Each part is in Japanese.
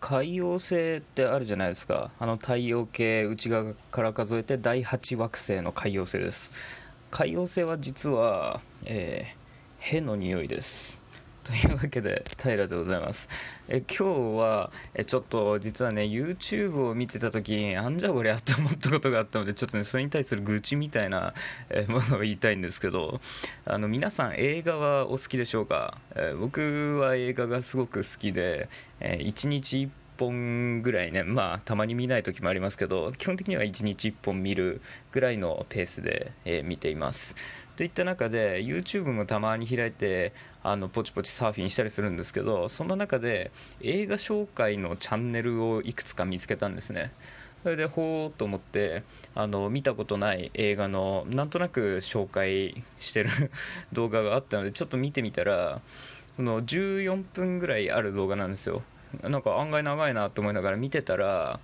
海洋星ってあるじゃないですか。あの太陽系内側から数えて第8惑星の海洋星です。海洋星は実は、えー、への匂いです。というわけで平でございます。え今日はえちょっと実はね YouTube を見てた時にあんじゃこりゃって思ったことがあったのでちょっとねそれに対する愚痴みたいなえものを言いたいんですけどあの皆さん映画はお好きでしょうか？え僕は映画がすごく好きでえ1日1本ぐらいねまあたまに見ない時もありますけど基本的には1日1本見るぐらいのペースで、えー、見ています。といった中で YouTube もたまに開いてあのポチポチサーフィンしたりするんですけどそんな中で映画紹介のチャンネルをいくつか見つけたんですね。それでほーっと思ってあの見たことない映画のなんとなく紹介してる 動画があったのでちょっと見てみたらその14分ぐらいある動画なんですよ。なんか案外長いなと思いながら見てたら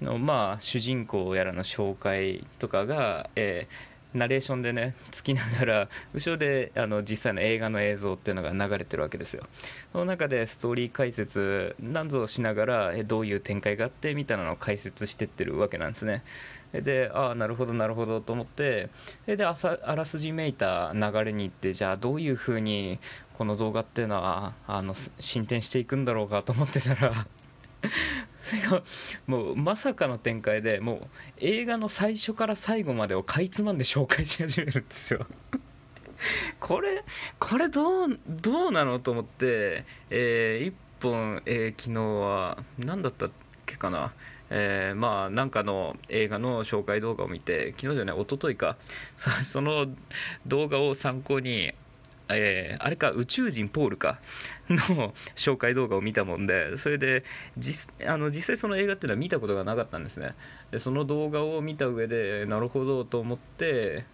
のまあ主人公やらの紹介とかが、えーナレーションでねつきながら後ろであの実際の映画の映像っていうのが流れてるわけですよ。その中でストーリー解説何ぞしながらえどういう展開があってみたいなのを解説してってるわけなんですね。でああなるほどなるほどと思ってであさあらすじめいた流れに行ってじゃあどういうふうにこの動画っていうのはあの進展していくんだろうかと思ってたらそれがもうまさかの展開でもう映画の最初から最後までをかいつまんで紹介し始めるんですよ。これこれどうどうなのと思って、えー、1本、えー、昨日は何だったっけかな。えー、まあなんかの映画の紹介動画を見て昨日じゃない一昨日か。その動画を参考にえー、あれか宇宙人ポールか。の紹介動画を見たもんでそれで実あの実際その映画っていうのは見たことがなかったんですね。でその動画を見た上でなるほどと思って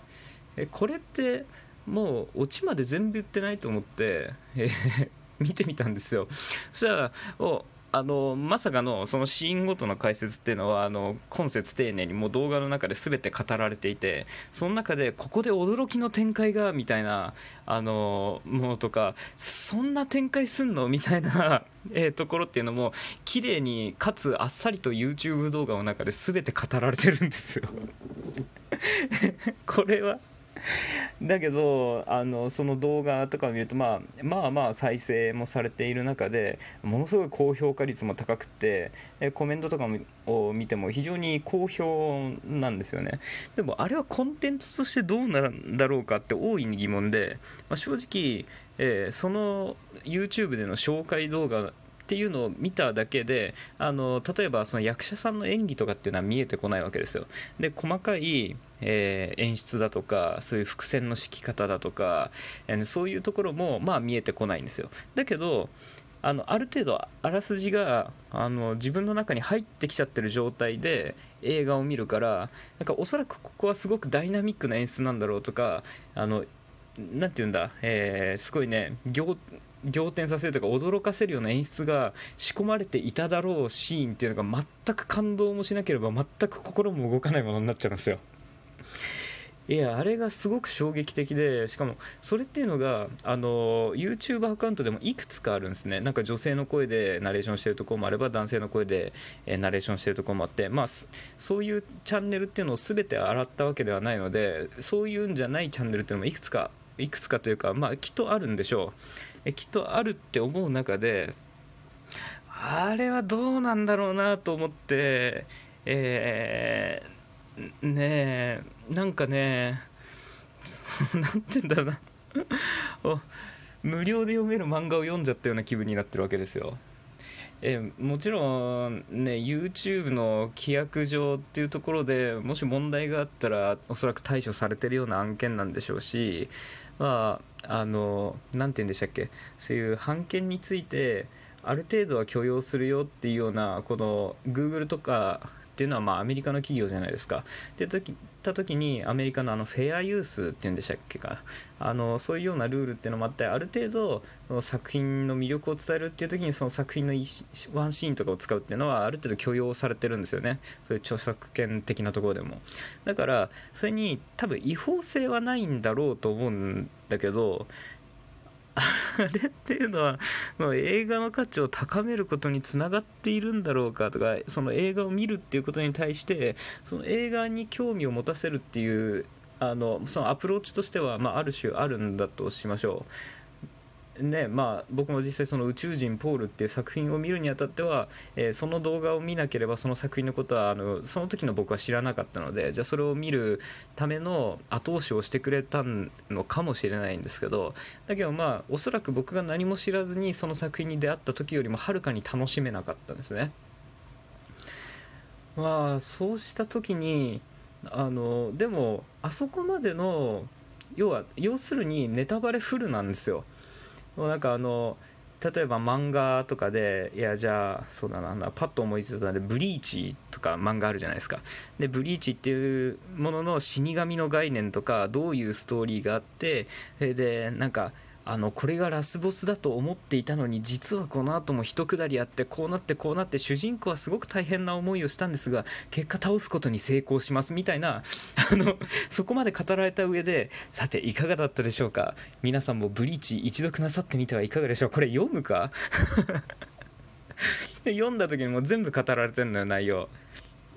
えこれってもうオチまで全部言ってないと思って、えー、見てみたんですよ。そしたらおあのまさかのそのシーンごとの解説っていうのはあの今節丁寧にもう動画の中で全て語られていてその中でここで驚きの展開がみたいなあのものとかそんな展開すんのみたいな、えー、ところっていうのも綺麗にかつあっさりと YouTube 動画の中で全て語られてるんですよ。これは だけどあのその動画とかを見ると、まあ、まあまあ再生もされている中でものすごい高評価率も高くてコメントとかを見ても非常に好評なんですよね。でもあれはコンテンツとしてどうなるんだろうかって大いに疑問で、まあ、正直、えー、その YouTube での紹介動画っていうのを見ただけであの例えばその役者さんの演技とかっていうのは見えてこないわけですよ。で細かい、えー、演出だとかそういう伏線の敷き方だとか、えー、そういうところもまあ見えてこないんですよだけどあのある程度あらすじがあの自分の中に入ってきちゃってる状態で映画を見るからなんかおそらくここはすごくダイナミックな演出なんだろうとかあのなて言うんだ、えー、すごいね仰天させるとか驚かせるような演出が仕込まれていただろうシーンっていうのが全く感動もしなければ全く心も動かないものになっちゃうんですよ。いやあれがすごく衝撃的でしかもそれっていうのがあの YouTube アカウントでもいくつかあるんですね。なんか女性の声でナレーションしてるところもあれば男性の声で、えナレーションしてるところもあってまあそういうチャンネルっていうのを全て洗ったわけではないのでそういうんじゃないチャンネルっていうのもいくつかいくつかというかまあきっとあるんでしょう。えきっとあるって思う中であれはどうなんだろうなと思ってえー、ねえなんかね なんて言うんだろうな。無料で読める漫画を読んじゃったような気分になってるわけですよ。えもちろんね YouTube の規約上っていうところでもし問題があったらおそらく対処されてるような案件なんでしょうしまああの何て言うんでしたっけそういう版権についてある程度は許容するよっていうようなこの Google とかっていうのはまあアメリカの企業じゃないですか。で時た時にアメリカのあのフェアユースっていうんでしたっけか。あのそういうようなルールっていうのもあってある程度その作品の魅力を伝えるっていう時にその作品のワンシーンとかを使うっていうのはある程度許容されてるんですよね。そういう著作権的なところでも。だからそれに多分違法性はないんだろうと思うんだけどあれっていうのは、もう、映画の価値を高めることにつながっているんだろうかとかその映画を見るっていうことに対してその映画に興味を持たせるっていうあのそのアプローチとしては、まあ、ある種あるんだとしましょう。ねまあ、僕も実際その「宇宙人ポール」っていう作品を見るにあたっては、えー、その動画を見なければその作品のことはあのその時の僕は知らなかったのでじゃあそれを見るための後押しをしてくれたのかもしれないんですけどだけどまあおそらく僕が何も知らずにその作品に出会った時よりもはるかに楽しめなかったんですね。まあそうした時にあのでもあそこまでの要は要するにネタバレフルなんですよ。もうなんかあの例えば漫画とかでいやじゃあそうだなパッと思いついたので「ブリーチ」とか漫画あるじゃないですか。でブリーチっていうものの死神の概念とかどういうストーリーがあってそれでなんかあのこれがラスボスだと思っていたのに実はこの後も一下りあってこうなってこうなって主人公はすごく大変な思いをしたんですが結果倒すことに成功しますみたいな あのそこまで語られた上でさていかがだったでしょうか？皆さんもブリーチ一読なさってみてはいかがでしょう？これ読むか？読んだ時にもう全部語られてんのよ内容。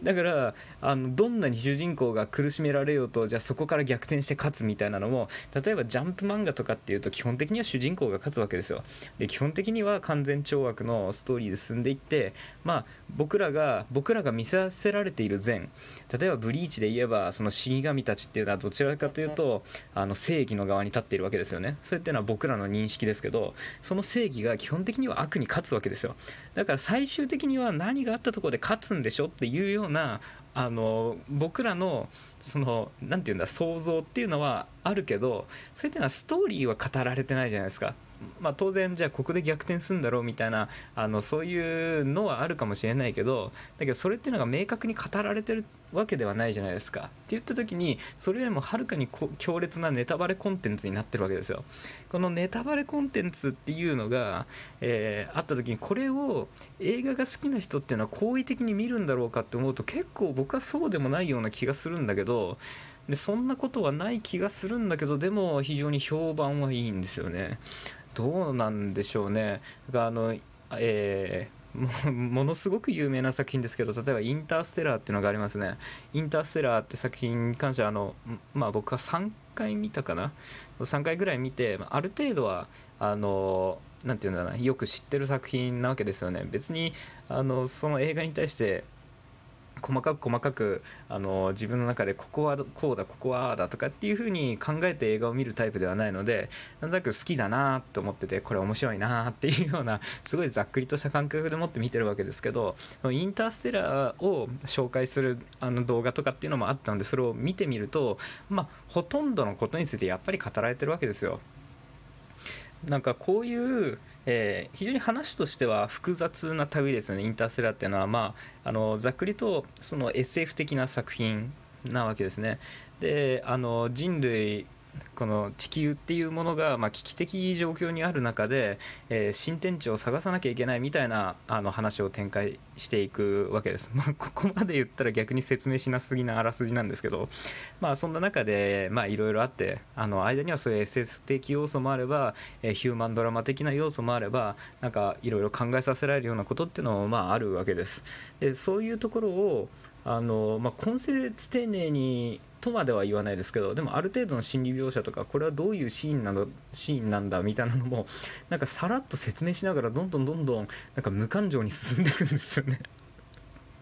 だからあのどんなに主人公が苦しめられようとじゃあそこから逆転して勝つみたいなのも例えばジャンプ漫画とかっていうと基本的には主人公が勝つわけですよ。で基本的には完全懲悪のストーリーで進んでいってまあ僕らが僕らが見させられている善。例えばブリーチで言えばその死神たちっていうのはどちらかというとあの正義の側に立っているわけですよね。それっていうのは僕らの認識ですけどその正義が基本的には悪に勝つわけですよ。だから最終的には何があったところで勝つんでしょっていうようななあの僕らのその何て言うんだ想像っていうのはあるけどそういったのはストーリーは語られてないじゃないですか。まあ、当然じゃあここで逆転するんだろうみたいなあのそういうのはあるかもしれないけどだけどそれっていうのが明確に語られてるわけではないじゃないですか。って言った時にそれよりもはるかに強烈なネタバレコンテンツになってるわけですよ。このネタバレコンテンツっていうのが、えー、あった時にこれを映画が好きな人っていうのは好意的に見るんだろうかって思うと結構僕はそうでもないような気がするんだけどでそんなことはない気がするんだけどでも非常に評判はいいんですよね。どうなんでしょうね。あのえー ものすごく有名な作品ですけど例えば「インターステラー」っていうのがありますね。インターステラーって作品に関してはあのまあ僕は3回見たかな。3回ぐらい見てある程度はあのなんていうんだろうなよく知ってる作品なわけですよね。別にあのその映画に対して細かく細かくあの自分の中でここはこうだここはああだとかっていう風に考えて映画を見るタイプではないのでなんとなく好きだなと思っててこれ面白いなっていうようなすごいざっくりとした感覚でもって見てるわけですけどインターステラーを紹介するあの動画とかっていうのもあったのでそれを見てみるとまあほとんどのことについてやっぱり語られてるわけですよ。なんかこういう、えー、非常に話としては複雑な類ですよねインターセラーっていうのは、まあ、あのざっくりとその SF 的な作品なわけですね。であの人類この地球っていうものが、まあ、危機的状況にある中で、えー、新天地を探さなきゃいけないみたいなあの話を展開していくわけです、まあ、ここまで言ったら逆に説明しなすぎなあらすじなんですけど、まあ、そんな中でいろいろあってあの間にはそういう SS 的要素もあれば、えー、ヒューマンドラマ的な要素もあればなんかいろいろ考えさせられるようなことっていうのも、まあ、あるわけです。でそういうところをあの、まあ、根節丁寧にとまでは言わないですけどでもある程度の心理描写とかこれはどういうシーンなのシーンなんだみたいなのもなんかさらっと説明しながらどんどんどんどんなんか無感情に進んでいくんですよね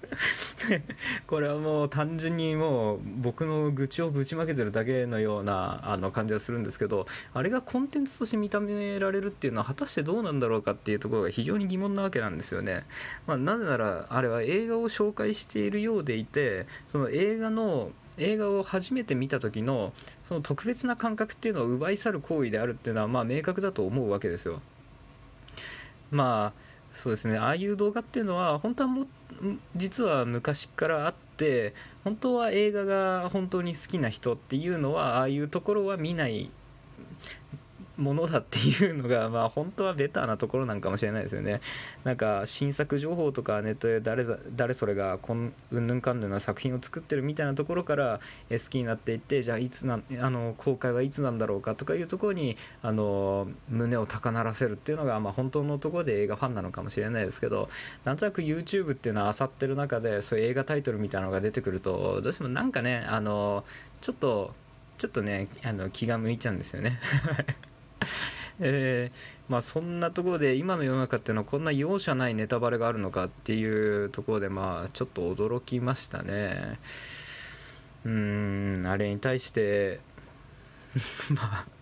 これはもう単純にもう僕の愚痴をぶちまけてるだけのようなあの感じはするんですけどあれがコンテンツとして認められるっていうのは果たしてどうなんだろうかっていうところが非常に疑問なわけなんですよね。まあ、なぜならあれは映画を紹介しているようでいてその映画の映画を初めて見た時のその特別な感覚っていうのを奪い去る行為であるっていうのはまあ明確だと思うわけですよ。まあそうですねああいう動画っていうのは本当はも実は昔からあって本当は映画が本当に好きな人っていうのはああいうところは見ないものだっていうのが、まあ、本当はベターなところなんかもしれないですよね。なんか新作情報とかネットで誰誰それがこんうんぬんかんぬんな作品を作ってるみたいなところから好きになっていってじゃあいつなあの公開はいつなんだろうかとかいうところにあの胸を高鳴らせるっていうのが、まあ、本当のところで映画ファンなのかもしれないですけどなんとなく YouTube っていうのは漁ってる中でそういう映画タイトルみたいなのが出てくるとどうしてもなんかねあのちょっとちょっとねあの気が向いちゃうんですよね えー、まあそんなところで今の世の中っていうのはこんな容赦ないネタバレがあるのかっていうところでまあちょっと驚きましたね。うんあれに対して まあ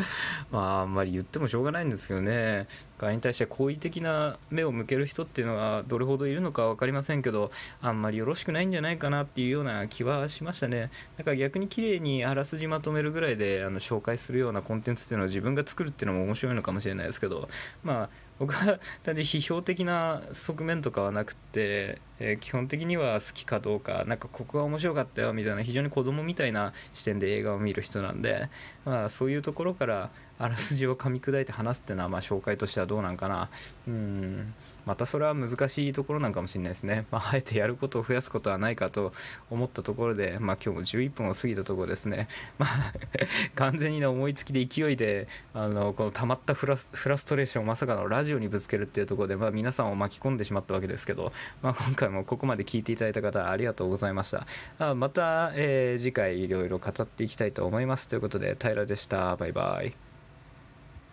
まああんまり言ってもしょうがないんですけどね。あれに対して好意的な目を向ける人っていうのはどれほどいるのか分かりませんけどあんまりよろしくないんじゃないかなっていうような気はしましたね。だから逆に綺麗にあらすじまとめるぐらいであの紹介するようなコンテンツっていうのを自分が作るっていうのも面白いのかもしれないですけどまあ僕は単に批評的な側面とかはなくて、えー、基本的には好きかどうかなんかここが面白かったよみたいな非常に子供みたいな視点で映画を見る人なんで、まあ、そういうところからあらすじを噛み砕いて話すっていうのはまあ紹介としてはどうなんかな。うん。またそれは難しいところなんかもしれないですね、まあ、あえてやることを増やすことはないかと思ったところで、まあ、今日も11分を過ぎたところですね、まあ、完全に思いつきで勢いであのこの溜まったフラストレーションをまさかのラジオにぶつけるっていうところで、まあ、皆さんを巻き込んでしまったわけですけど、まあ、今回もここまで聞いていただいた方ありがとうございました。あまた、えー、次回いろいろ語っていきたいと思います。ということで平でした。バイバイ。